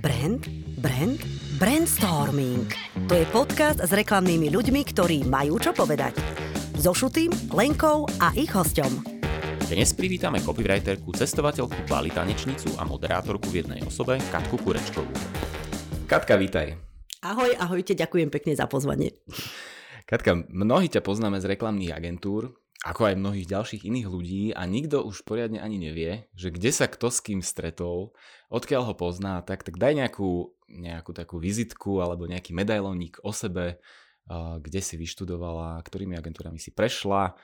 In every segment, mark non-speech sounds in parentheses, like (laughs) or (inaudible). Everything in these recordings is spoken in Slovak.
Brand, brand, brainstorming. To je podcast s reklamnými ľuďmi, ktorí majú čo povedať. So Šutým, Lenkou a ich hosťom. Dnes privítame copywriterku, cestovateľku, bali tanečnicu a moderátorku v jednej osobe, Katku Kurečkovú. Katka, vítaj. Ahoj, ahojte, ďakujem pekne za pozvanie. Katka, mnohí ťa poznáme z reklamných agentúr, ako aj mnohých ďalších iných ľudí a nikto už poriadne ani nevie, že kde sa kto s kým stretol, odkiaľ ho pozná, tak, tak daj nejakú, nejakú takú vizitku alebo nejaký medailónik o sebe, kde si vyštudovala, ktorými agentúrami si prešla,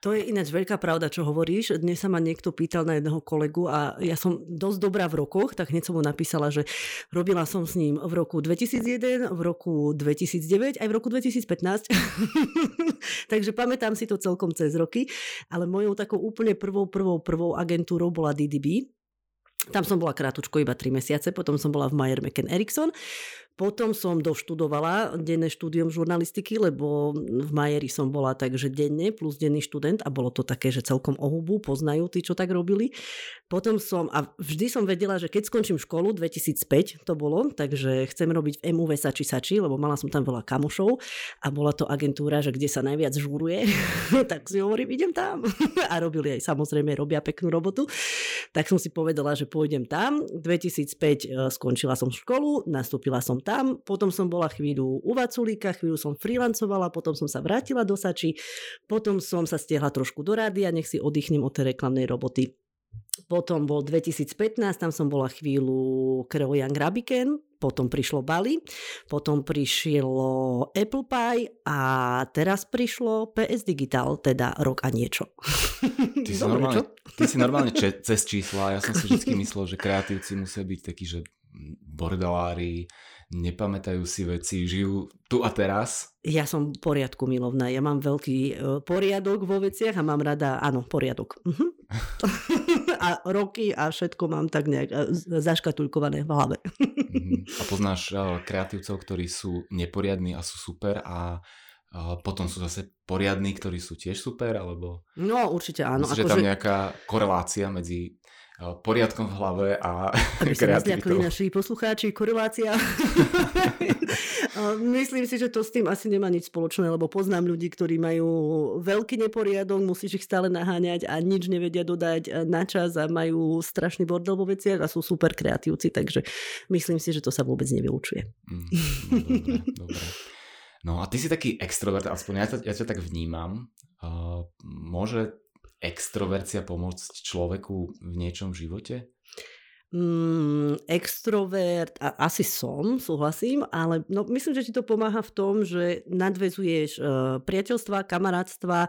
to je ináč veľká pravda, čo hovoríš. Dnes sa ma niekto pýtal na jedného kolegu a ja som dosť dobrá v rokoch, tak hneď som mu napísala, že robila som s ním v roku 2001, v roku 2009 aj v roku 2015. (laughs) Takže pamätám si to celkom cez roky, ale mojou takou úplne prvou, prvou, prvou agentúrou bola DDB. Tam som bola krátučko iba 3 mesiace, potom som bola v Mayer McKen Erickson. Potom som doštudovala denné štúdium žurnalistiky, lebo v Majeri som bola takže denne plus denný študent a bolo to také, že celkom ohubu, poznajú tí, čo tak robili. Potom som, a vždy som vedela, že keď skončím školu, 2005 to bolo, takže chcem robiť v MUV Sači Sači, lebo mala som tam veľa kamošov a bola to agentúra, že kde sa najviac žúruje, (laughs) tak si hovorím, idem tam. (laughs) a robili aj samozrejme, robia peknú robotu. Tak som si povedala, že pôjdem tam. 2005 e, skončila som školu, nastúpila som tam tam, potom som bola chvíľu u Vaculíka, chvíľu som freelancovala, potom som sa vrátila do Sači, potom som sa stiahla trošku do rádia, nech si oddychnem od tej reklamnej roboty. Potom bol 2015, tam som bola chvíľu Kreo Young Rabiken, potom prišlo Bali, potom prišlo Apple Pie a teraz prišlo PS Digital, teda rok a niečo. Ty si, (laughs) Dobre, normálne, ty si normálne če- (laughs) cez čísla, ja som si vždy myslel, že kreatívci musia byť takí, že bordelári, nepamätajú si veci, žijú tu a teraz? Ja som poriadku milovná. Ja mám veľký uh, poriadok vo veciach a mám rada, áno, poriadok. Uh-huh. (laughs) a roky a všetko mám tak nejak uh, zaškatulkované v hlave. uh-huh. (laughs) A poznáš uh, kreatívcov, ktorí sú neporiadní a sú super a potom sú zase poriadní, ktorí sú tiež super, alebo... No, určite áno. Myslím, že tam nejaká korelácia medzi poriadkom v hlave a Aby kreativitou. Aby naši poslucháči, korelácia. (laughs) Myslím si, že to s tým asi nemá nič spoločné, lebo poznám ľudí, ktorí majú veľký neporiadok, musíš ich stále naháňať a nič nevedia dodať na čas a majú strašný bordel vo veciach a sú super kreatívci, takže myslím si, že to sa vôbec nevylučuje. Mm, dobre, dobre. No a ty si taký extrovert, aspoň ja, ja ťa tak vnímam. Uh, môže extrovercia pomôcť človeku v niečom v živote? Mm, extrovert, a, asi som, súhlasím, ale no, myslím, že ti to pomáha v tom, že nadvezuješ uh, priateľstva, kamarátstva,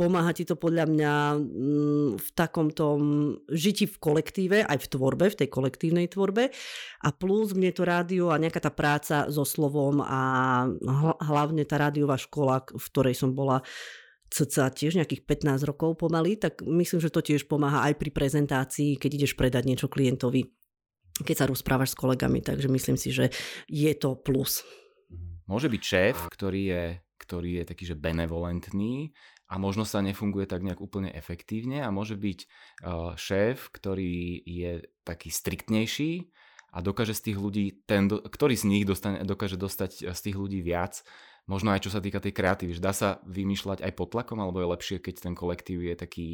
pomáha ti to podľa mňa mm, v takom tom žiti v kolektíve, aj v tvorbe, v tej kolektívnej tvorbe a plus mne to rádio a nejaká tá práca so slovom a hlavne tá rádiová škola, v ktorej som bola cca tiež nejakých 15 rokov pomaly, tak myslím, že to tiež pomáha aj pri prezentácii, keď ideš predať niečo klientovi, keď sa rozprávaš s kolegami, takže myslím si, že je to plus. Môže byť šéf, ktorý je, ktorý je taký, že benevolentný a možno sa nefunguje tak nejak úplne efektívne a môže byť uh, šéf, ktorý je taký striktnejší a dokáže z tých ľudí, ten, ktorý z nich dostane, dokáže dostať z tých ľudí viac možno aj čo sa týka tej kreatívy, že dá sa vymýšľať aj pod tlakom, alebo je lepšie, keď ten kolektív je taký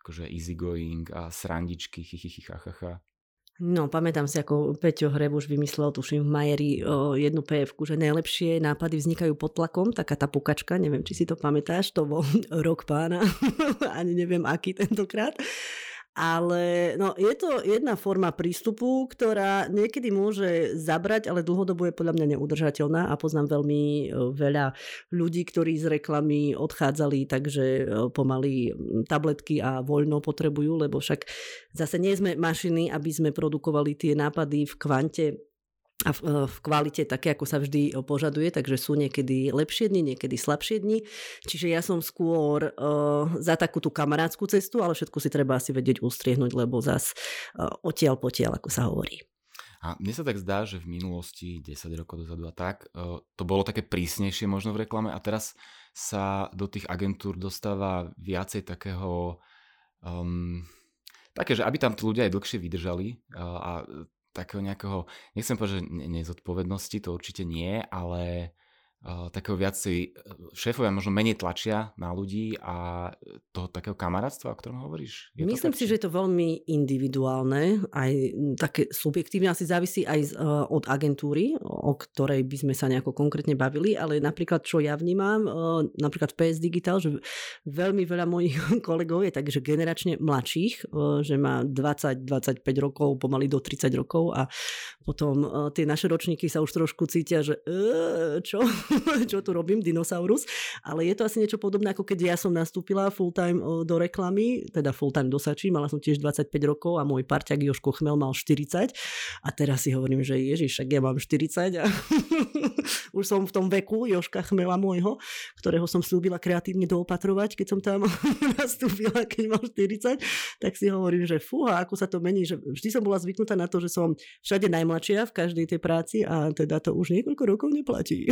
akože easygoing a srandičky, chichichichachacha. No, pamätám si, ako Peťo Hrebuš vymyslel, tuším, v Majeri jednu pf že najlepšie nápady vznikajú pod tlakom, taká tá pukačka, neviem, či si to pamätáš, to bol (laughs) rok pána, (laughs) ani neviem, aký tentokrát. Ale no, je to jedna forma prístupu, ktorá niekedy môže zabrať, ale dlhodobo je podľa mňa neudržateľná a poznám veľmi e, veľa ľudí, ktorí z reklamy odchádzali, takže e, pomaly tabletky a voľno potrebujú, lebo však zase nie sme mašiny, aby sme produkovali tie nápady v kvante a v, eh, v kvalite také, ako sa vždy požaduje, takže sú niekedy lepšie dni, niekedy slabšie dni. Čiže ja som skôr uh, za takú tú kamarádskú cestu, ale všetko si treba asi vedieť ustriehnúť, lebo zas uh, odtiaľ potiaľ, ako sa hovorí. A mne sa tak zdá, že v minulosti, 10 rokov dozadu a tak, to bolo také prísnejšie možno v reklame a teraz sa do tých agentúr dostáva viacej takého um, také, že aby tam tí ľudia aj dlhšie vydržali a takého nejakého, nechcem povedať, že nezodpovednosti, to určite nie, ale takého viacej, šéfovia možno menej tlačia na ľudí a toho takého kamarátstva, o ktorom hovoríš? Je Myslím si, že je to veľmi individuálne, aj také subjektívne, asi závisí aj z, uh, od agentúry, o ktorej by sme sa nejako konkrétne bavili, ale napríklad, čo ja vnímam, uh, napríklad PS Digital, že veľmi veľa mojich (laughs) kolegov je takže generačne mladších, uh, že má 20-25 rokov, pomaly do 30 rokov a potom tie naše ročníky sa už trošku cítia, že čo? (laughs) čo tu robím, dinosaurus. Ale je to asi niečo podobné, ako keď ja som nastúpila full time do reklamy, teda full time dosačí, mala som tiež 25 rokov a môj parťak Joško Chmel mal 40. A teraz si hovorím, že ježiš, však ja mám 40 a (laughs) už som v tom veku Joška Chmela môjho, ktorého som slúbila kreatívne doopatrovať, keď som tam (laughs) nastúpila, keď mal 40, tak si hovorím, že fúha, ako sa to mení, že vždy som bola zvyknutá na to, že som všade najmladšia v každej tej práci a teda to už niekoľko rokov neplatí.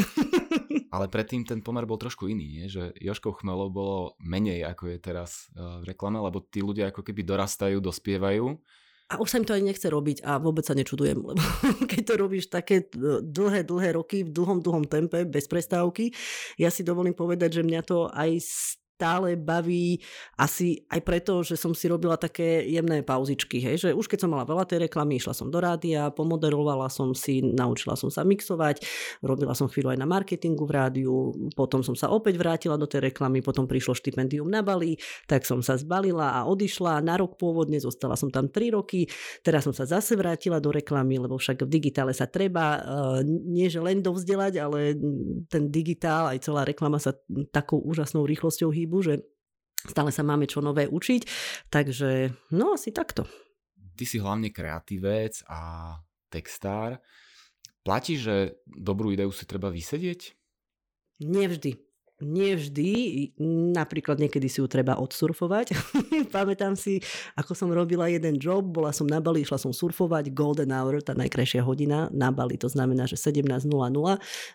Ale predtým ten pomer bol trošku iný, nie? že Joškov chmelov bolo menej ako je teraz eh, v reklame, lebo tí ľudia ako keby dorastajú, dospievajú. A už sa im to aj nechce robiť a vôbec sa nečudujem, lebo (laughs) keď to robíš také dlhé, dlhé roky v dlhom, dlhom tempe, bez prestávky, ja si dovolím povedať, že mňa to aj stále baví asi aj preto, že som si robila také jemné pauzičky, hej, že už keď som mala veľa tej reklamy, išla som do rádia, pomoderovala som si, naučila som sa mixovať, robila som chvíľu aj na marketingu v rádiu, potom som sa opäť vrátila do tej reklamy, potom prišlo štipendium na Bali, tak som sa zbalila a odišla. Na rok pôvodne, zostala som tam 3 roky, teraz som sa zase vrátila do reklamy, lebo však v digitále sa treba, e, nie že len dovzdelať, ale ten digitál, aj celá reklama sa takou úžasnou rýchlosťou hýba pohybu, že stále sa máme čo nové učiť. Takže no asi takto. Ty si hlavne kreatívec a textár. Platí, že dobrú ideu si treba vysedieť? Nevždy. Nevždy, napríklad niekedy si ju treba odsurfovať. (laughs) Pamätám si, ako som robila jeden job, bola som na Bali, išla som surfovať, golden hour, tá najkrajšia hodina na Bali, to znamená, že 17.00,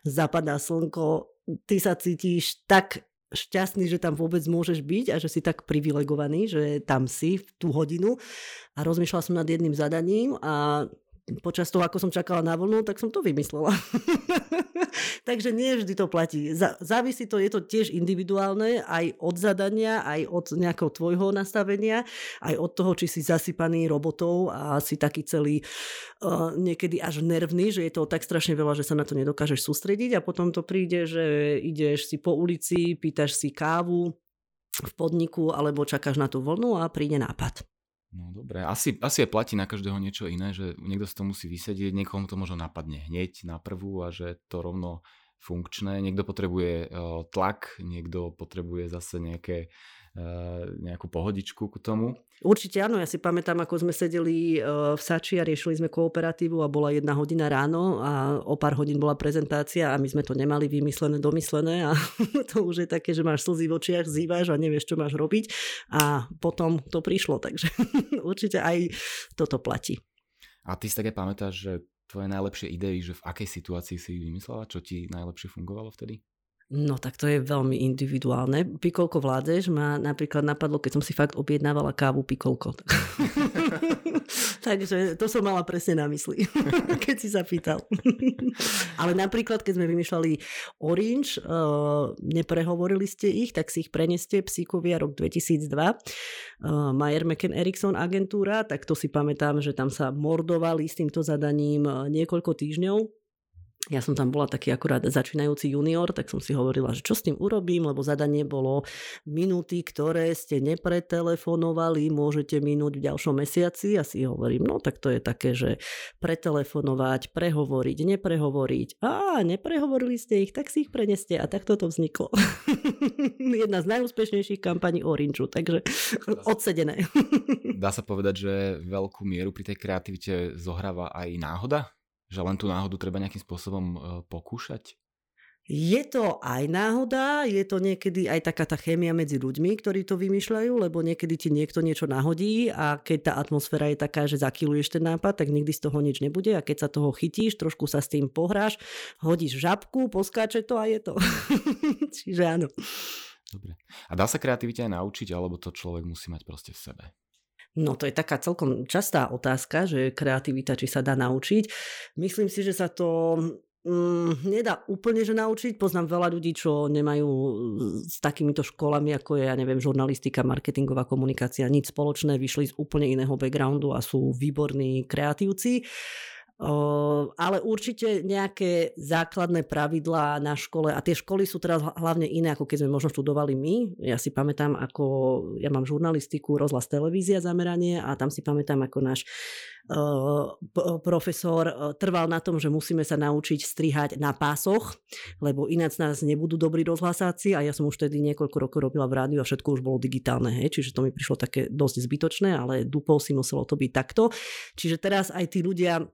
zapadá slnko, ty sa cítiš tak šťastný, že tam vôbec môžeš byť a že si tak privilegovaný, že tam si v tú hodinu. A rozmýšľala som nad jedným zadaním a počas toho, ako som čakala na vlnu, tak som to vymyslela. (laughs) (laughs) Takže nie vždy to platí. Závisí to, je to tiež individuálne, aj od zadania, aj od nejakého tvojho nastavenia, aj od toho, či si zasypaný robotov a si taký celý uh, niekedy až nervný, že je to tak strašne veľa, že sa na to nedokážeš sústrediť a potom to príde, že ideš si po ulici, pýtaš si kávu v podniku alebo čakáš na tú vlnu a príde nápad. No dobre, asi, asi aj platí na každého niečo iné, že niekto si to musí vysedieť, niekomu to možno napadne hneď na prvú a že to rovno funkčné, niekto potrebuje uh, tlak, niekto potrebuje zase nejaké Eh, nejakú pohodičku k tomu. Určite áno, ja si pamätám, ako sme sedeli eh, v Sači a riešili sme kooperatívu a bola jedna hodina ráno a o pár hodín bola prezentácia a my sme to nemali vymyslené, domyslené a (laughs) to už je také, že máš slzy v očiach, zývaš a nevieš, čo máš robiť a potom to prišlo, takže (laughs) určite aj toto platí. A ty si také pamätáš, že tvoje najlepšie idei, že v akej situácii si vymyslela, čo ti najlepšie fungovalo vtedy? No tak to je veľmi individuálne. Pikolko vládeš ma napríklad napadlo, keď som si fakt objednávala kávu pikolko. (laughs) Takže to som mala presne na mysli, (laughs) keď si sa pýtal. (laughs) Ale napríklad, keď sme vymýšľali Orange, uh, neprehovorili ste ich, tak si ich preneste Psíkovia rok 2002. Uh, Mayer McKen Erickson agentúra, tak to si pamätám, že tam sa mordovali s týmto zadaním uh, niekoľko týždňov ja som tam bola taký akurát začínajúci junior, tak som si hovorila, že čo s tým urobím, lebo zadanie bolo minúty, ktoré ste nepretelefonovali, môžete minúť v ďalšom mesiaci. A si hovorím, no tak to je také, že pretelefonovať, prehovoriť, neprehovoriť. A neprehovorili ste ich, tak si ich preneste a tak toto vzniklo. (laughs) Jedna z najúspešnejších kampaní Orange, takže odsedené. Dá sa povedať, že veľkú mieru pri tej kreativite zohráva aj náhoda? Že len tú náhodu treba nejakým spôsobom e, pokúšať? Je to aj náhoda, je to niekedy aj taká tá chémia medzi ľuďmi, ktorí to vymýšľajú, lebo niekedy ti niekto niečo nahodí a keď tá atmosféra je taká, že zakiluješ ten nápad, tak nikdy z toho nič nebude a keď sa toho chytíš, trošku sa s tým pohráš, hodíš žabku, poskáče to a je to. (laughs) Čiže áno. Dobre. A dá sa kreativite aj naučiť, alebo to človek musí mať proste v sebe? No to je taká celkom častá otázka, že kreativita, či sa dá naučiť. Myslím si, že sa to mm, nedá úplne že naučiť. Poznám veľa ľudí, čo nemajú s takýmito školami, ako je, ja neviem, žurnalistika, marketingová komunikácia, nič spoločné, vyšli z úplne iného backgroundu a sú výborní kreatívci ale určite nejaké základné pravidlá na škole a tie školy sú teraz hlavne iné, ako keď sme možno študovali my. Ja si pamätám, ako ja mám žurnalistiku, rozhlas televízia zameranie a tam si pamätám, ako náš profesor trval na tom, že musíme sa naučiť strihať na pásoch, lebo ináč nás nebudú dobrí rozhlasáci a ja som už tedy niekoľko rokov robila v rádiu a všetko už bolo digitálne, hej, čiže to mi prišlo také dosť zbytočné, ale dupol si muselo to byť takto. Čiže teraz aj tí ľudia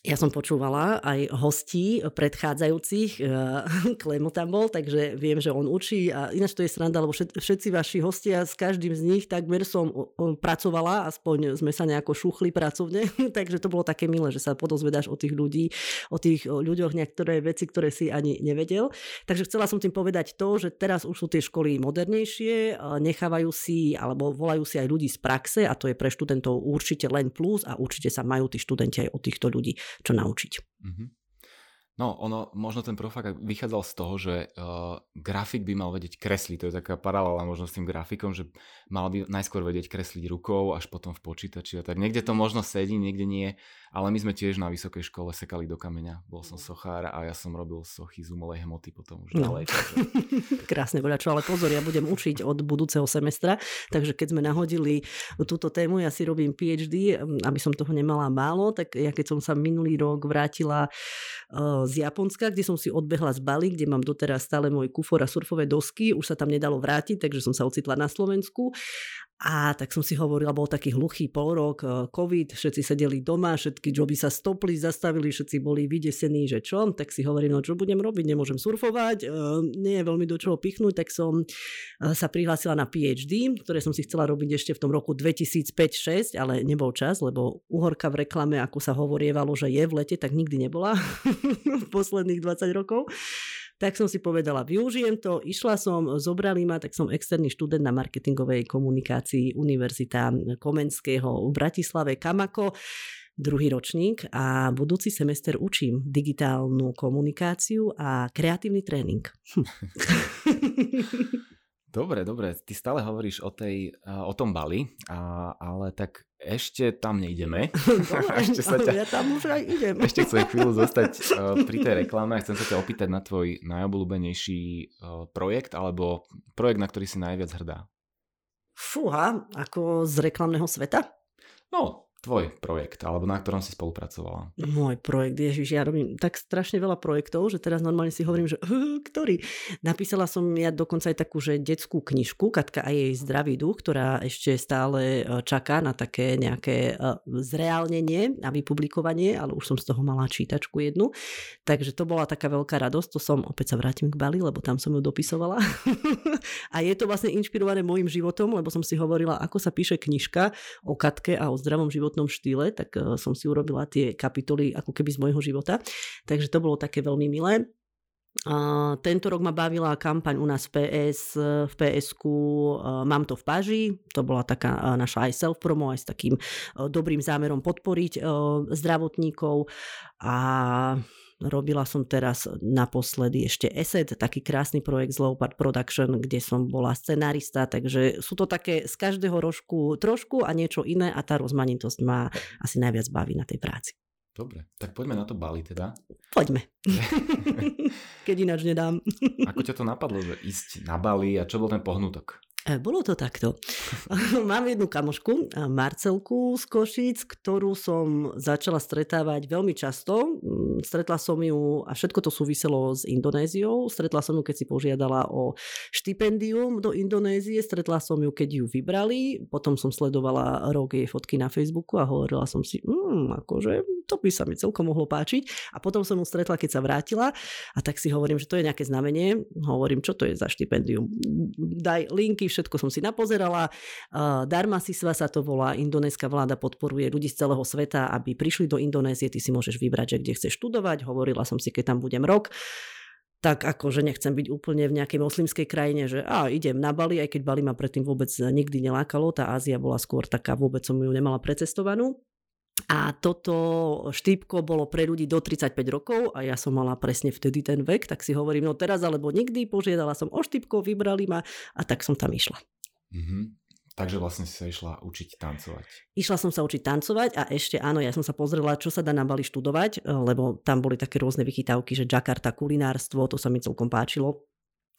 ja som počúvala aj hostí predchádzajúcich, eh, (laughs) Klemo tam bol, takže viem, že on učí a ináč to je sranda, lebo všetci vaši hostia, s každým z nich takmer som pracovala, aspoň sme sa nejako šuchli pracovne, (laughs) takže to bolo také milé, že sa podozvedáš o tých ľudí, o tých ľuďoch niektoré veci, ktoré si ani nevedel. Takže chcela som tým povedať to, že teraz už sú tie školy modernejšie, nechávajú si alebo volajú si aj ľudí z praxe a to je pre študentov určite len plus a určite sa majú tí študenti aj od týchto ľudí čo naučiť. Mm-hmm. No, ono, možno ten profak vychádzal z toho, že uh, grafik by mal vedieť kresliť, to je taká paralela možno s tým grafikom, že mal by najskôr vedieť kresliť rukou, až potom v počítači a tak. Niekde to možno sedí, niekde nie, ale my sme tiež na vysokej škole sekali do kameňa. Bol som sochár a ja som robil sochy z umelej hmoty potom už no. ďalej. Takže... (laughs) Krásne bola čo, ale pozor, ja budem učiť od budúceho semestra, takže keď sme nahodili túto tému, ja si robím PhD, aby som toho nemala málo, tak ja keď som sa minulý rok vrátila uh, z Japonska, kde som si odbehla z Bali, kde mám doteraz stále môj kufor a surfové dosky. Už sa tam nedalo vrátiť, takže som sa ocitla na Slovensku. A tak som si hovorila, bol taký hluchý polrok, eh, COVID, všetci sedeli doma, všetky joby sa stopli, zastavili, všetci boli vydesení, že čo, tak si hovorím, no čo budem robiť, nemôžem surfovať, eh, nie je veľmi do čoho pichnúť, tak som eh, sa prihlásila na PhD, ktoré som si chcela robiť ešte v tom roku 2005-2006, ale nebol čas, lebo uhorka v reklame, ako sa hovorievalo, že je v lete, tak nikdy nebola (laughs) posledných 20 rokov tak som si povedala, využijem to, išla som, zobrali ma, tak som externý študent na marketingovej komunikácii Univerzita Komenského v Bratislave Kamako druhý ročník a budúci semester učím digitálnu komunikáciu a kreatívny tréning. (laughs) Dobre, dobre, ty stále hovoríš o, tej, o tom Bali, a, ale tak ešte tam nejdeme. (laughs) (laughs) Dobre, ešte sa ťa, ja tam už aj idem. (laughs) Ešte chcem chvíľu zostať uh, pri tej reklame a chcem sa ťa opýtať na tvoj najobľúbenejší uh, projekt alebo projekt, na ktorý si najviac hrdá. Fúha, ako z reklamného sveta? No, tvoj projekt, alebo na ktorom si spolupracovala? Môj projekt, ježiš, ja robím tak strašne veľa projektov, že teraz normálne si hovorím, že uh, ktorý? Napísala som ja dokonca aj takú, že detskú knižku, Katka a jej zdravý duch, ktorá ešte stále e, čaká na také nejaké e, zreálnenie a vypublikovanie, ale už som z toho mala čítačku jednu. Takže to bola taká veľká radosť, to som, opäť sa vrátim k Bali, lebo tam som ju dopisovala. (laughs) a je to vlastne inšpirované môjim životom, lebo som si hovorila, ako sa píše knižka o Katke a o zdravom živote životnom štýle, tak eh, som si urobila tie kapitoly ako keby z môjho života. Takže to bolo také veľmi milé. Uh, tento rok ma bavila kampaň u nás v PS, v PSku uh, Mám to v páži, to bola taká uh, naša aj self-promo, aj s takým dobrým zámerom podporiť zdravotníkov a Robila som teraz naposledy ešte ESET, taký krásny projekt z Leopard Production, kde som bola scenárista, takže sú to také z každého rožku trošku a niečo iné a tá rozmanitosť ma asi najviac baví na tej práci. Dobre, tak poďme na to Bali teda. Poďme. (laughs) Keď ináč nedám. Ako ťa to napadlo, že ísť na Bali a čo bol ten pohnutok? E, bolo to takto. (laughs) Mám jednu kamošku, Marcelku z Košic, ktorú som začala stretávať veľmi často. Mm, stretla som ju, a všetko to súviselo s Indonéziou, stretla som ju, keď si požiadala o štipendium do Indonézie, stretla som ju, keď ju vybrali, potom som sledovala rok jej fotky na Facebooku a hovorila som si, mm, akože to by sa mi celkom mohlo páčiť. A potom som ju stretla, keď sa vrátila a tak si hovorím, že to je nejaké znamenie. Hovorím, čo to je za štipendium. Daj linky, všetko som si napozerala. Dharma Sisva sa to volá, indonéska vláda podporuje ľudí z celého sveta, aby prišli do Indonézie, ty si môžeš vybrať, že kde chceš študovať. Hovorila som si, keď tam budem rok. tak ako, že nechcem byť úplne v nejakej moslimskej krajine, že a idem na Bali, aj keď Bali ma predtým vôbec nikdy nelákalo, tá Ázia bola skôr taká, vôbec som ju nemala precestovanú. A toto štýpko bolo pre ľudí do 35 rokov a ja som mala presne vtedy ten vek, tak si hovorím, no teraz alebo nikdy, požiadala som o štýpko, vybrali ma a tak som tam išla. Mm-hmm. Takže vlastne si sa išla učiť tancovať. Išla som sa učiť tancovať a ešte áno, ja som sa pozrela, čo sa dá na Bali študovať, lebo tam boli také rôzne vychytávky, že Jakarta kulinárstvo, to sa mi celkom páčilo.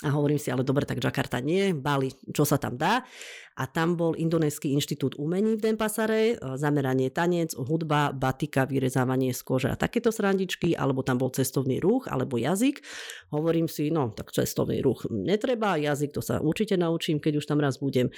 A hovorím si, ale dobre, tak Jakarta nie, Bali, čo sa tam dá. A tam bol Indonéský inštitút umení v Denpasare, e, zameranie tanec, hudba, batika, vyrezávanie z kože a takéto srandičky, alebo tam bol cestovný ruch, alebo jazyk. Hovorím si, no tak cestovný ruch netreba, jazyk to sa určite naučím, keď už tam raz budem.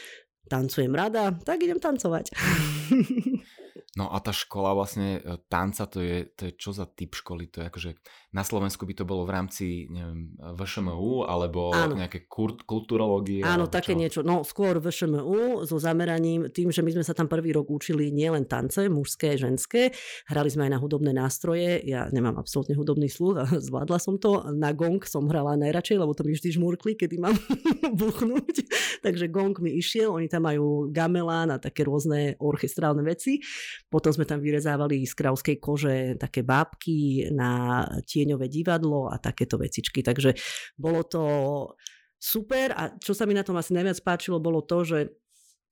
Tancujem rada, tak idem tancovať. (laughs) No a tá škola vlastne e, tanca, to je, to je čo za typ školy? To je akože na Slovensku by to bolo v rámci, neviem, VŠMU alebo Áno. nejaké kulturológie? Áno, také čo? niečo. No skôr VŠMU so zameraním tým, že my sme sa tam prvý rok učili nielen tance, mužské, ženské. Hrali sme aj na hudobné nástroje. Ja nemám absolútne hudobný sluch a (laughs) zvládla som to. Na gong som hrala najradšej, lebo to mi vždy žmurkli, kedy mám (laughs) buchnúť. Takže gong mi išiel. Oni tam majú gamelán a také rôzne orchestrálne veci. Potom sme tam vyrezávali z kravskej kože také bábky na tieňové divadlo a takéto vecičky. Takže bolo to super a čo sa mi na tom asi najviac páčilo, bolo to, že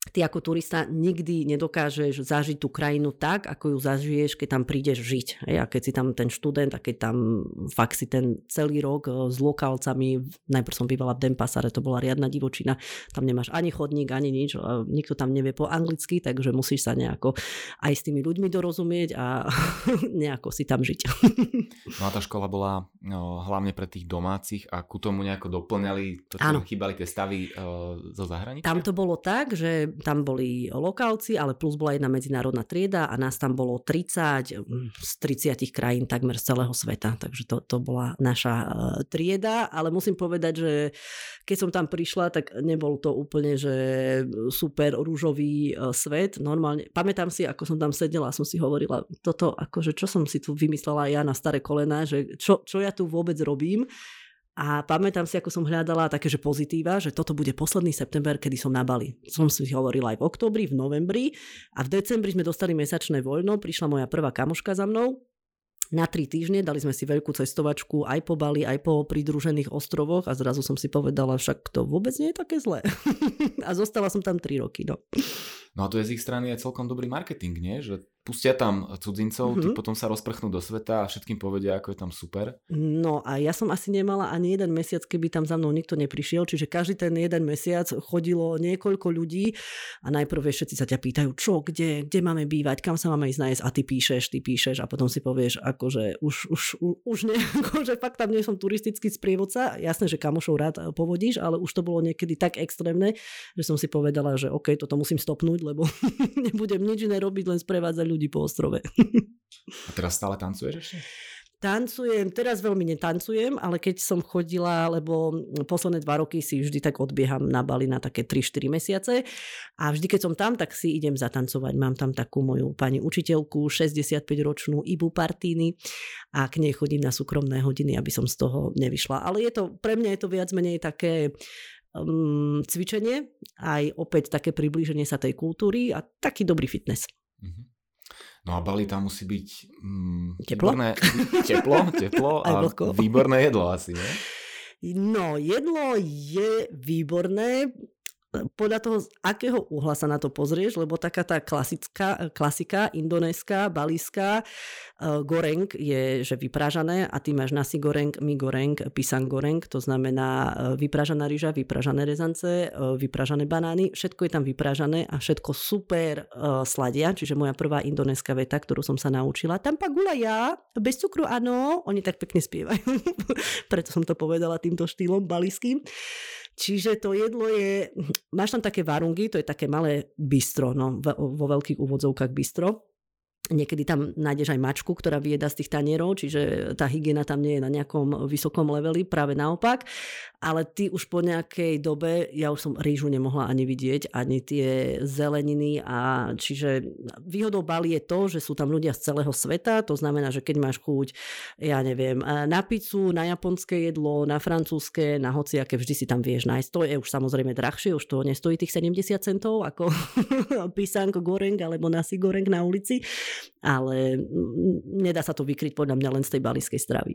ty ako turista nikdy nedokážeš zažiť tú krajinu tak, ako ju zažiješ, keď tam prídeš žiť. A keď si tam ten študent a keď tam fakt si ten celý rok eh, s lokálcami, najprv som bývala v Denpasare, to bola riadna divočina, tam nemáš ani chodník, ani nič, nikto tam nevie po anglicky, takže musíš sa nejako aj s tými ľuďmi dorozumieť a (laughs) nejako si tam žiť. (laughs) no a tá škola bola no, hlavne pre tých domácich a ku tomu nejako doplňali to, čo chýbali tie stavy uh, zo zahraničia? Tam to bolo tak, že tam boli lokálci, ale plus bola jedna medzinárodná trieda a nás tam bolo 30 mm, z 30 krajín takmer z celého sveta, takže to, to bola naša e, trieda, ale musím povedať, že keď som tam prišla, tak nebol to úplne, že super rúžový e, svet, normálne, pamätám si, ako som tam sedela a som si hovorila, toto akože čo som si tu vymyslela ja na staré kolena, že čo, čo ja tu vôbec robím, a pamätám si, ako som hľadala také, že pozitíva, že toto bude posledný september, kedy som na Bali. Som si hovorila aj v oktobri, v novembri a v decembri sme dostali mesačné voľno, prišla moja prvá kamoška za mnou, na tri týždne, dali sme si veľkú cestovačku aj po Bali, aj po pridružených ostrovoch a zrazu som si povedala, však to vôbec nie je také zlé. (laughs) a zostala som tam tri roky. No. no a to je z ich strany aj celkom dobrý marketing, nie? Že pustia tam cudzincov, mm-hmm. tí mhm. potom sa rozprchnú do sveta a všetkým povedia, ako je tam super. No a ja som asi nemala ani jeden mesiac, keby tam za mnou nikto neprišiel, čiže každý ten jeden mesiac chodilo niekoľko ľudí a najprv všetci sa ťa pýtajú, čo, kde, kde máme bývať, kam sa máme ísť nájsť a ty píšeš, ty píšeš a potom si povieš, akože už, už, už nie, (laughs) akože fakt tam nie som turistický sprievodca, jasné, že kamošov rád povodíš, ale už to bolo niekedy tak extrémne, že som si povedala, že OK, toto musím stopnúť, lebo (laughs) nebudem nič iné robiť, len sprevádzať ľudí po ostrove. A teraz stále tancuješ ešte? Tancujem, teraz veľmi netancujem, ale keď som chodila, lebo posledné dva roky si vždy tak odbieham na Bali na také 3-4 mesiace a vždy, keď som tam, tak si idem zatancovať. Mám tam takú moju pani učiteľku, 65-ročnú Ibu Partíny a k nej chodím na súkromné hodiny, aby som z toho nevyšla. Ale je to, pre mňa je to viac menej také um, cvičenie, aj opäť také priblíženie sa tej kultúry a taký dobrý fitness. Mm-hmm. No a Bali tam musí byť mm, teplo? Výborné, (laughs) teplo, teplo (laughs) a výborné jedlo asi, nie? No, jedlo je výborné podľa toho, z akého uhla sa na to pozrieš, lebo taká tá klasická, klasika, indonéska, balíska, uh, goreng je, že vypražané a ty máš nasi goreng, mi goreng, pisang goreng, to znamená uh, vypražaná ryža, vypražané rezance, uh, vypražané banány, všetko je tam vypražané a všetko super uh, sladia, čiže moja prvá indonéska veta, ktorú som sa naučila, tam pagula ja, bez cukru áno, oni tak pekne spievajú, (laughs) preto som to povedala týmto štýlom balíským. Čiže to jedlo je, máš tam také varungy, to je také malé bistro, no, vo veľkých úvodzovkách bistro. Niekedy tam nájdeš aj mačku, ktorá vyjeda z tých tanierov, čiže tá hygiena tam nie je na nejakom vysokom leveli, práve naopak. ale ty už po nejakej dobe, ja už som rýžu nemohla ani vidieť, ani tie zeleniny a čiže výhodou Bali je to, že sú tam ľudia z celého sveta, to znamená, že keď máš chuť, ja neviem, na pizzu, na japonské jedlo, na francúzske, na hociaké, vždy si tam vieš nájsť. To je už samozrejme drahšie, už to nestojí tých 70 centov ako (laughs) písanko goreng alebo nasi goreng na ulici, ale nedá sa to vykryť podľa mňa len z tej balijskej stravy.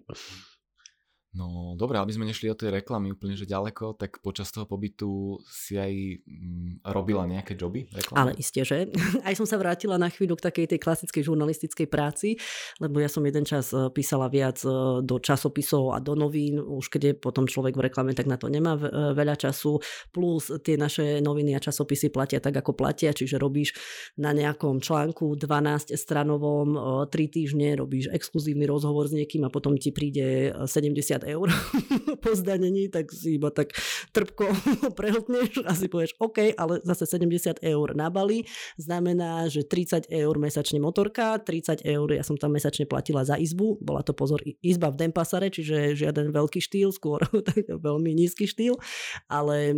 No dobre, aby sme nešli od tej reklamy úplne že ďaleko, tak počas toho pobytu si aj mm, robila nejaké joby? Reklamy? Ale isté, že. (laughs) Aj som sa vrátila na chvíľu k takej tej klasickej žurnalistickej práci, lebo ja som jeden čas e, písala viac e, do časopisov a do novín, už keď je potom človek v reklame, tak na to nemá e, veľa času. Plus tie naše noviny a časopisy platia tak, ako platia, čiže robíš na nejakom článku 12 stranovom 3 týždne, robíš exkluzívny rozhovor s niekým a potom ti príde 70 eur (laughs) po zdanení, tak si iba tak trpko (laughs) prehltneš a si povieš OK, ale zase 70 eur na Bali znamená, že 30 eur mesačne motorka, 30 eur ja som tam mesačne platila za izbu, bola to pozor izba v Dempasare, čiže žiaden veľký štýl, skôr (laughs) veľmi nízky štýl, ale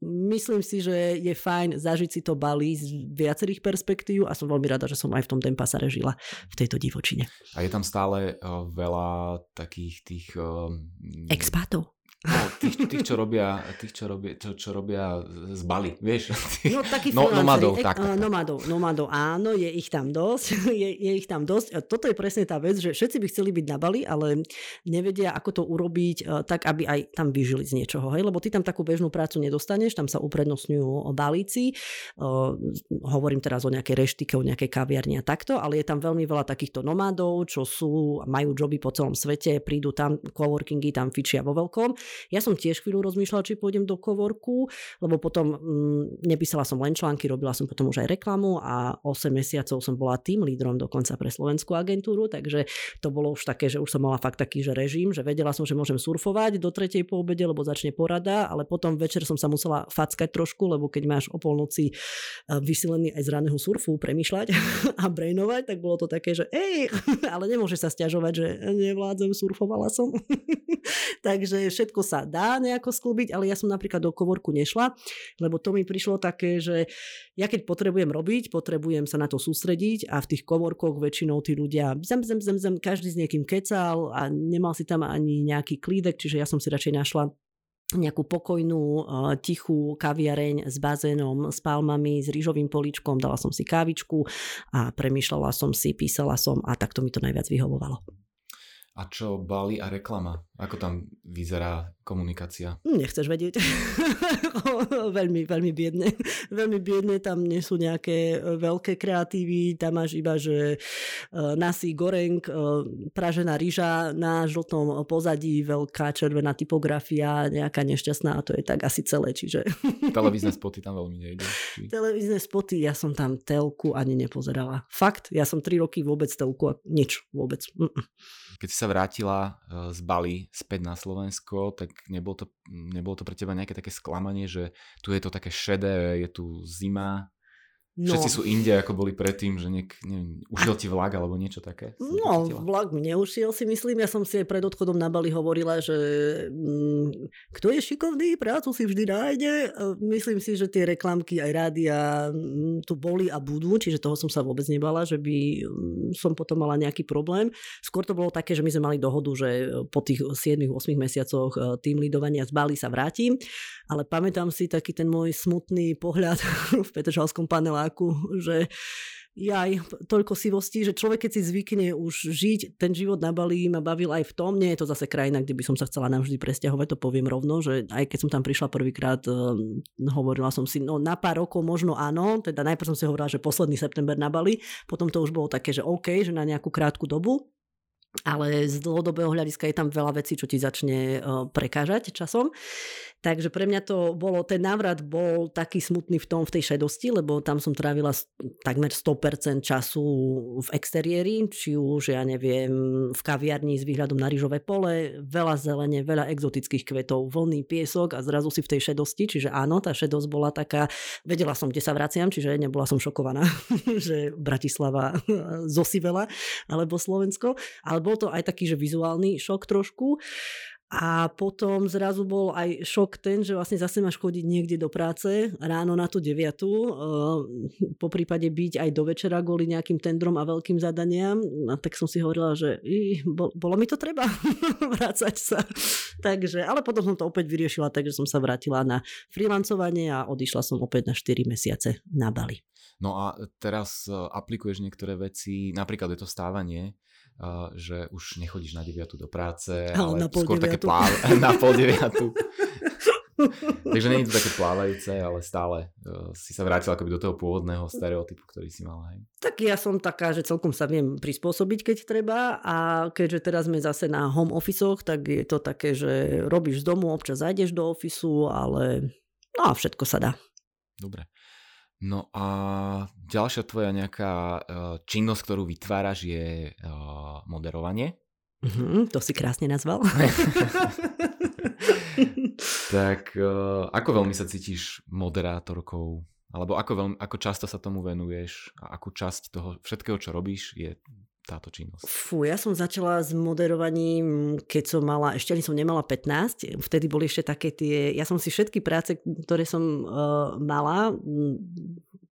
myslím si, že je fajn zažiť si to Bali z viacerých perspektív a som veľmi rada, že som aj v tom Dempasare žila v tejto divočine. A je tam stále uh, veľa takých tých... Uh, Expátov. No, tých, tých, čo robia, tých, čo robia, čo, čo robia z Bali, vieš? Tých, no, takí no, nomadov, tak, tak, tak. Nomadov, nomadov, áno, je ich tam dosť, (laughs) je, je ich tam dosť. Toto je presne tá vec, že všetci by chceli byť na Bali, ale nevedia, ako to urobiť e, tak, aby aj tam vyžili z niečoho, hej? Lebo ty tam takú bežnú prácu nedostaneš, tam sa uprednostňujú balíci, uh, hovorím teraz o nejakej reštike, o nejakej kaviarni a takto, ale je tam veľmi veľa takýchto nomádov, čo sú, majú joby po celom svete, prídu tam, coworkingy tam fičia vo veľkom ja som tiež chvíľu rozmýšľala, či pôjdem do kovorku, lebo potom mm, nepísala som len články, robila som potom už aj reklamu a 8 mesiacov som bola tým lídrom dokonca pre slovenskú agentúru, takže to bolo už také, že už som mala fakt taký, že režim, že vedela som, že môžem surfovať do tretej po obede, lebo začne porada, ale potom večer som sa musela fackať trošku, lebo keď máš o polnoci e, vysilený aj z raného surfu premýšľať (laughs) a brainovať, tak bolo to také, že ej, (laughs) ale nemôže sa stiažovať, že nevládzem, surfovala som. (laughs) takže všetko všetko sa dá nejako sklbiť, ale ja som napríklad do kovorku nešla, lebo to mi prišlo také, že ja keď potrebujem robiť, potrebujem sa na to sústrediť a v tých kovorkoch väčšinou tí ľudia zem, zem, zem, zem, každý s niekým kecal a nemal si tam ani nejaký klídek, čiže ja som si radšej našla nejakú pokojnú, tichú kaviareň s bazénom, s palmami, s rýžovým poličkom, dala som si kávičku a premýšľala som si, písala som a takto mi to najviac vyhovovalo. A čo Bali a reklama? Ako tam vyzerá komunikácia? Nechceš vedieť. (laughs) veľmi, veľmi biedne. veľmi biedne, tam nie sú nejaké e, veľké kreatívy, tam máš iba, že e, nasi goreng, e, pražená ryža na žltom pozadí, veľká červená typografia, nejaká nešťastná a to je tak asi celé. Čiže... (laughs) Televízne spoty tam veľmi nejde. Či... Televízne spoty, ja som tam telku ani nepozerala. Fakt, ja som tri roky vôbec telku a nič vôbec. Mm-mm. Keď si sa vrátila z Bali späť na Slovensko, tak nebolo to, nebolo to pre teba nejaké také sklamanie, že tu je to také šedé, je tu zima, No. Všetci sú inde, ako boli predtým, že niek, neviem, ušiel ti vlak alebo niečo také? No, vlak mi neušiel si myslím. Ja som si aj pred odchodom na Bali hovorila, že mm, kto je šikovný, prácu si vždy nájde. Myslím si, že tie reklamky aj rádia mm, tu boli a budú, čiže toho som sa vôbec nebala, že by mm, som potom mala nejaký problém. Skôr to bolo také, že my sme mali dohodu, že po tých 7-8 mesiacoch e, tým lidovania z Bali sa vrátim, ale pamätám si taký ten môj smutný pohľad (laughs) v Petržalskom panele paneláku, (laughs) že jaj, toľko sivostí, že človek keď si zvykne už žiť, ten život na Bali ma bavil aj v tom, nie je to zase krajina, kde by som sa chcela navždy presťahovať, to poviem rovno, že aj keď som tam prišla prvýkrát, um, hovorila som si, no na pár rokov možno áno, teda najprv som si hovorila, že posledný september na Bali, potom to už bolo také, že OK, že na nejakú krátku dobu, ale z dlhodobého hľadiska je tam veľa vecí, čo ti začne uh, prekážať časom. Takže pre mňa to bolo, ten návrat bol taký smutný v tom, v tej šedosti, lebo tam som trávila takmer 100% času v exteriéri, či už, ja neviem, v kaviarni s výhľadom na rýžové pole, veľa zelene, veľa exotických kvetov, vlny, piesok a zrazu si v tej šedosti, čiže áno, tá šedosť bola taká, vedela som, kde sa vraciam, čiže nebola som šokovaná, (laughs) že Bratislava zosivela, alebo Slovensko, ale bol to aj taký, že vizuálny šok trošku A potom zrazu bol aj šok ten, že vlastne zase máš chodiť niekde do práce ráno na tú deviatu, eh, po prípade byť aj do večera kvôli nejakým tendrom a veľkým zadaniam. A tak som si hovorila, že i, bolo mi to treba (laughs) vrácať sa. Takže, ale potom som to opäť vyriešila, takže som sa vrátila na freelancovanie a odišla som opäť na 4 mesiace na Bali. No a teraz eh, aplikuješ niektoré veci, napríklad je to stávanie, že už nechodíš na 9 do práce, ale, ale skôr deviatu. také pláv, (laughs) na pol 9. Takže nie je to také plávajúce, ale stále uh, si sa vrátila akoby do toho pôvodného stereotypu, ktorý si mala. Hej. Tak ja som taká, že celkom sa viem prispôsobiť, keď treba a keďže teraz sme zase na home office tak je to také, že robíš z domu, občas zajdeš do ofisu, ale no a všetko sa dá. Dobre. No a ďalšia tvoja nejaká uh, činnosť, ktorú vytváraš, je uh, moderovanie. Uh-huh, to si krásne nazval. (laughs) tak uh, ako veľmi sa cítiš moderátorkou? Alebo ako, veľmi, ako často sa tomu venuješ? A akú časť toho všetkého, čo robíš, je táto činnosť? Fú, ja som začala s moderovaním, keď som mala, ešte ani som nemala 15, vtedy boli ešte také tie, ja som si všetky práce, ktoré som uh, mala,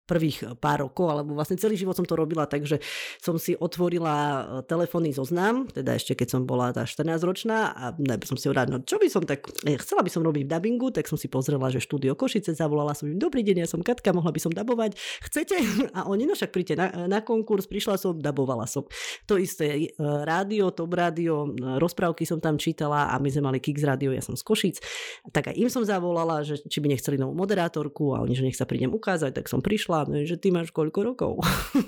prvých pár rokov, alebo vlastne celý život som to robila, takže som si otvorila e, telefónny zoznam, teda ešte keď som bola tá 14-ročná a najprv som si hovorila, no čo by som tak, eh, chcela by som robiť v dabingu, tak som si pozrela, že štúdio Košice, zavolala som im, dobrý deň, ja som Katka, mohla by som dabovať, chcete? (laughs) A oni, no však príďte na, na konkurs, prišla som, dabovala som. To isté, rádio, top rádio, rozprávky som tam čítala a my sme mali Kix rádio, ja som z Košic, tak aj im som zavolala, že či by nechceli novú moderátorku a oni, že nech sa prídem ukázať, tak som prišla hlavné, že ty máš koľko rokov.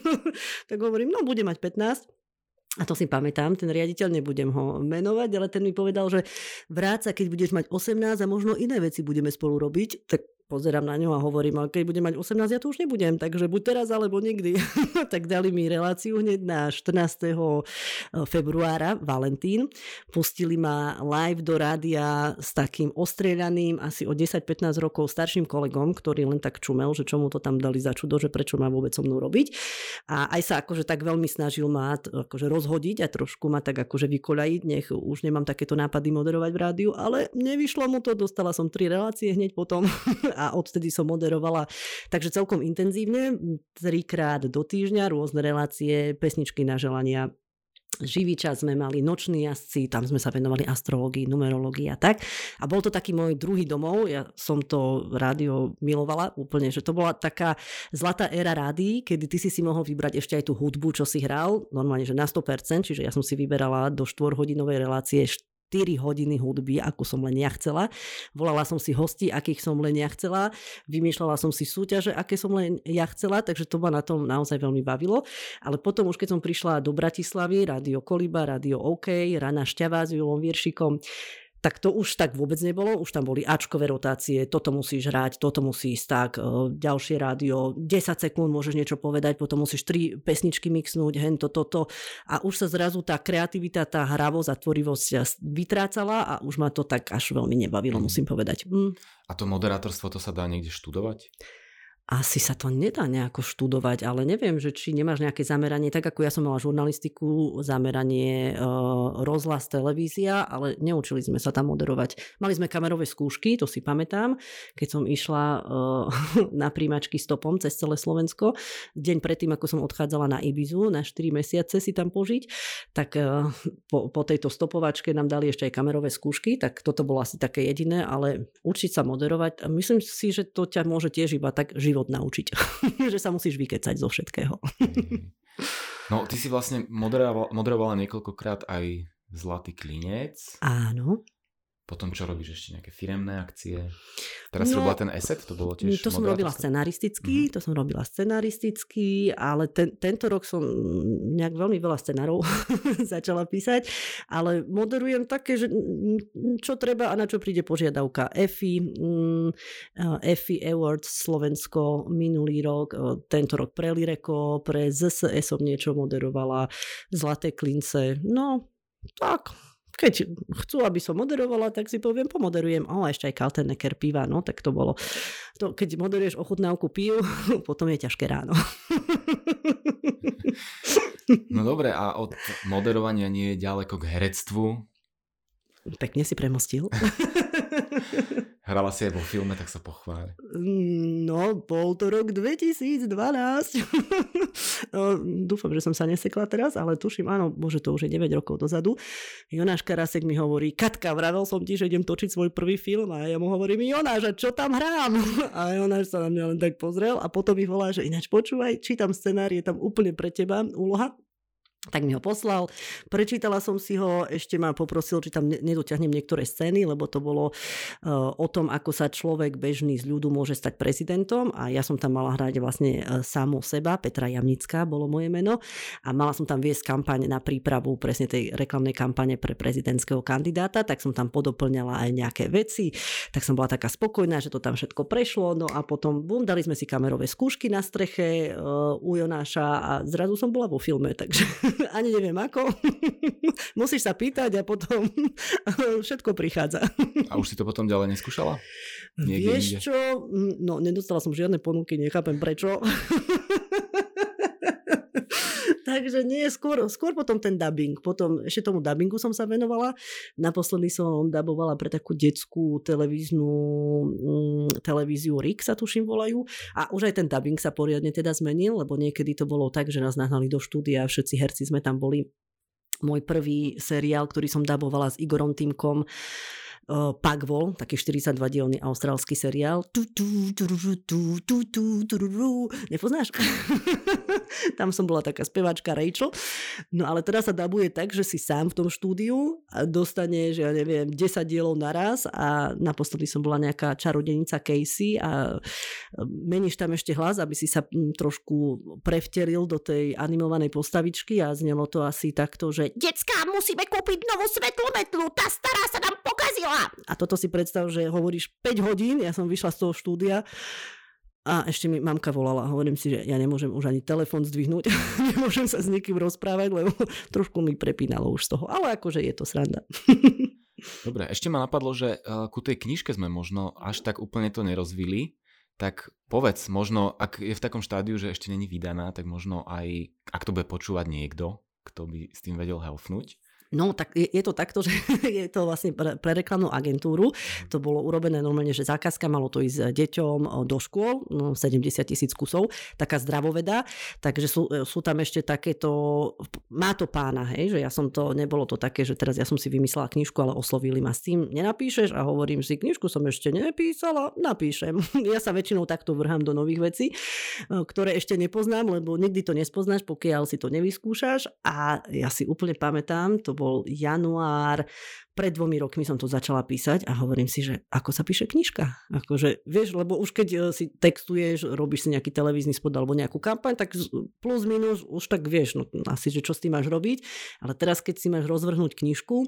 (laughs) tak hovorím, no bude mať 15. A to si pamätám, ten riaditeľ, nebudem ho menovať, ale ten mi povedal, že vráca, keď budeš mať 18 a možno iné veci budeme spolu robiť, tak pozerám na ňu a hovorím, ale keď budem mať 18, ja to už nebudem, takže buď teraz alebo nikdy. (laughs) tak dali mi reláciu hneď na 14. Eh, februára, Valentín. Pustili ma live do rádia s takým ostrieľaným, asi o 10-15 rokov starším kolegom, ktorý len tak čumel, že čomu to tam dali za čudo, že prečo má vôbec so mnou robiť. A aj sa akože tak veľmi snažil ma akože rozhodiť a trošku ma tak akože vykoľajiť, nech už nemám takéto nápady moderovať v rádiu, ale nevyšlo mu to, dostala som tri relácie hneď potom (laughs) a odtedy som moderovala takže celkom intenzívne, trikrát do týždňa, rôzne relácie, pesničky na želania, živý čas sme mali, noční jazdci, tam sme sa venovali astrológii, numerológii a tak. A bol to taký môj druhý domov, ja som to rádio milovala úplne, že to bola taká zlatá éra rádií, kedy ty si si mohol vybrať ešte aj tú hudbu, čo si hral, normálne, že na 100%, čiže ja som si vyberala do 4-hodinovej relácie 4 hodiny hudby, ako som len ja. Volala som si hosti, akých som len ja. Vymýšľala som si súťaže, aké som len ja chcela, takže to ma na tom naozaj veľmi bavilo. Ale potom už keď som prišla do Bratislavy, Radio Koliba, Radio OK, Rana Šťava s Julom Vieršikom, tak to už tak vôbec nebolo, už tam boli Ačkové rotácie, toto musíš hrať, toto musí ísť tak, e, ďalšie rádio, 10 sekúnd môžeš niečo povedať, potom musíš tri pesničky mixnúť, hento, toto a už sa zrazu tá kreativita, tá hravosť a tvorivosť vytrácala a už ma to tak až veľmi nebavilo, mm. musím povedať. Mm. A to moderátorstvo, to sa dá niekde študovať? Asi sa to nedá nejako študovať, ale neviem, že či nemáš nejaké zameranie, tak ako ja som mala žurnalistiku, zameranie e, rozhlas, televízia, ale neučili sme sa tam moderovať. Mali sme kamerové skúšky, to si pamätám, keď som išla e, (laughs) na príjmačky stopom cez celé Slovensko. Deň predtým, ako som odchádzala na Ibizu, na 4 mesiace si tam požiť, tak e, po, po tejto stopovačke nám dali ešte aj kamerové skúšky, tak toto bolo asi také jediné, ale učiť sa moderovať, myslím si, že to ťa môže tiež iba tak život život naučiť. (laughs) že sa musíš vykecať zo všetkého. no, ty si vlastne moderovala, moderovala niekoľkokrát aj Zlatý klinec. Áno. Potom čo robíš ešte nejaké firemné akcie? Teraz no, robila ten ESET, to bolo tiež To som robila scenaristicky, mm-hmm. to som robila scenaristicky, ale ten, tento rok som nejak veľmi veľa scenárov (laughs) začala písať, ale moderujem také, že čo treba a na čo príde požiadavka. EFI, mm, EFI Awards Slovensko minulý rok, tento rok pre Lireko, pre ZSE som niečo moderovala, Zlaté klince, no tak, keď chcú, aby som moderovala, tak si poviem, pomoderujem. O, ešte aj Kaltenecker piva, no tak to bolo. To, keď moderuješ ochutnávku pív, (laughs) potom je ťažké ráno. (laughs) No dobre, a od moderovania nie je ďaleko k herectvu. Pekne si premostil. (laughs) Hrala si aj vo filme, tak sa pochváli. No, bol to rok 2012. (laughs) no, dúfam, že som sa nesekla teraz, ale tuším, áno, bože, to už je 9 rokov dozadu. Jonáš Karasek mi hovorí, Katka, vravel som ti, že idem točiť svoj prvý film a ja mu hovorím, Jonáš, a čo tam hrám? (laughs) A Jonáš sa na mňa len tak pozrel a potom mi volá, že ináč počúvaj, čítam scenár, je tam úplne pre teba úloha tak mi ho poslal. Prečítala som si ho, ešte ma poprosil, či tam nedotiahnem niektoré scény, lebo to bolo uh, o tom, ako sa človek bežný z ľudu môže stať prezidentom. A ja som tam mala hrať vlastne uh, samo seba, Petra Jamnická bolo moje meno. A mala som tam viesť kampaň na prípravu presne tej reklamnej kampane pre prezidentského kandidáta, tak som tam podoplňala aj nejaké veci, tak som bola taká spokojná, že to tam všetko prešlo, no a potom bum, dali sme si kamerové skúšky na streche uh, u Jonáša a zrazu som bola vo filme, takže (laughs) (laughs) ani neviem ako. (laughs) Musíš sa pýtať a potom (laughs) všetko prichádza. a už si to potom ďalej neskúšala? Niekde Vieš inde? čo? No, nedostala som žiadne ponuky, nechápem prečo. Takže nie, skôr, skôr potom ten dubbing. Potom ešte tomu dubbingu som sa venovala. Naposledy som dubovala pre takú detskú televíznu mm, televíziu RIK sa tuším volajú. A už aj ten dubbing sa poriadne teda zmenil, lebo niekedy to bolo tak, že nás nahnali do štúdia, všetci herci sme tam boli môj prvý seriál, ktorý som dabovala s Igorom Týmkom, Pagvo, taký 42-dielný austrálsky seriál. Nepoznáš? (laughs) Tam som bola taká speváčka Rachel. No ale teraz sa dabuje tak, že si sám v tom štúdiu a dostaneš, ja neviem, 10 dielov naraz a naposledy som bola nejaká čarodenica Casey a e, meníš tam ešte hlas, aby si sa trošku prevteril do tej animovanej postavičky a znelo to asi takto, že Decká, musíme kúpiť novú svetlú metlu, tá stará sa nám pokazila, a toto si predstav, že hovoríš 5 hodín, ja som vyšla z toho štúdia a ešte mi mamka volala, hovorím si, že ja nemôžem už ani telefon zdvihnúť, (laughs) nemôžem sa s nikým rozprávať, lebo (laughs) trošku mi prepínalo už z toho, ale akože je to sranda. (laughs) Dobre, ešte ma napadlo, že eh, ku tej knižke sme možno až tak úplne to nerozvili, tak povedz, možno, ak je v takom štádiu, že ešte není vydaná, tak možno aj, ak to bude počúvať niekto, kto by s tým vedel helfnúť, No, tak je, je to takto, (laughs) že je to vlastne pre, pre reklamnú agentúru. To bolo urobené normálne, že zákazka malo to ísť deťom do škôl, no, 70 tisíc kusov, taká zdravoveda. Takže sú, sú tam ešte takéto, má to pána, hej, že ja som to, nebolo to také, že teraz ja som si vymyslela knižku, ale oslovili ma s tým, nenapíšeš a hovorím si, knižku som ešte nenapísala, napíšem. (laughs) Ja sa väčšinou takto vrhám do nových vecí, ktoré ešte nepoznám, lebo nikdy to nespoznáš, pokiaľ si to nevyskúšaš a ja si úplne pamätám, to bol január, pred dvomi rokmi som to začala písať a hovorím si, že ako sa píše knižka. Akože, vieš, lebo už keď e, si textuješ, robíš si nejaký televízny spod alebo nejakú kampaň, tak plus minus už tak vieš, no asi, že čo s tým máš robiť. Ale teraz, keď si máš rozvrhnúť knižku,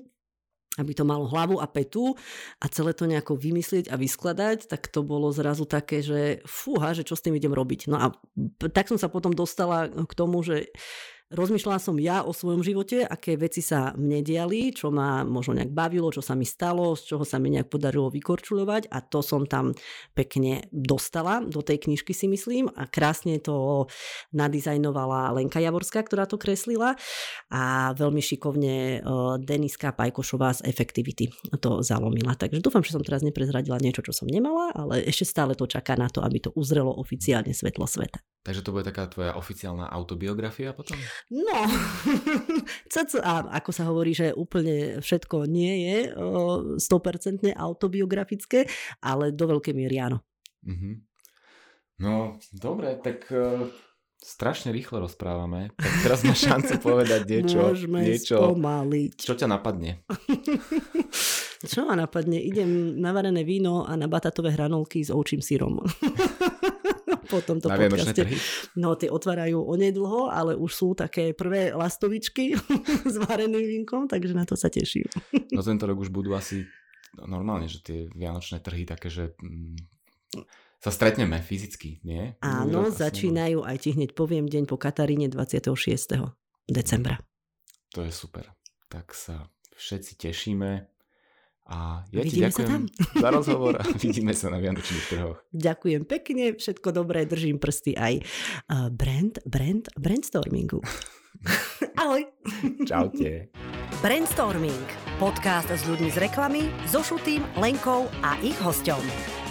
aby to malo hlavu a petu a celé to nejako vymyslieť a vyskladať, tak to bolo zrazu také, že fúha, že čo s tým idem robiť. No a tak som sa potom dostala k tomu, že Rozmýšľala som ja o svojom živote, aké veci sa mne diali, čo ma možno nejak bavilo, čo sa mi stalo, z čoho sa mi nejak podarilo vykorčulovať a to som tam pekne dostala do tej knižky si myslím a krásne to nadizajnovala Lenka Javorská, ktorá to kreslila a veľmi šikovne Deniska Pajkošová z Effectivity to zalomila. Takže dúfam, že som teraz neprezradila niečo, čo som nemala, ale ešte stále to čaká na to, aby to uzrelo oficiálne svetlo sveta. Takže to bude taká tvoja oficiálna autobiografia potom? No, (laughs) a ako sa hovorí, že úplne všetko nie je 100% autobiografické, ale do veľkej miery áno. Mm-hmm. No, dobre, tak uh, strašne rýchlo rozprávame. Tak teraz máš šancu (laughs) povedať niečo. Môžeme niečo, spomaliť. Čo ťa napadne? (laughs) čo ma napadne? Idem na varené víno a na batatové hranolky s ovčím sírom po tomto na podcaste. Trhy? No, tie otvárajú onedlho, ale už sú také prvé lastovičky (laughs) s vareným vínkom, takže na to sa teším. no tento rok už budú asi normálne, že tie vianočné trhy také, že mm, sa stretneme fyzicky, nie? Áno, začínajú, aj ti hneď poviem, deň po Kataríne 26. decembra. To je super. Tak sa všetci tešíme. A ja vidíme ti ďakujem (laughs) za rozhovor a vidíme sa na Vianočných trhoch. Ďakujem pekne, všetko dobré, držím prsty aj brand, brand, brainstormingu. (laughs) Ahoj. Čaute. (laughs) Brainstorming Podcast s ľuďmi z reklamy, so Šutým, Lenkou a ich hosťom.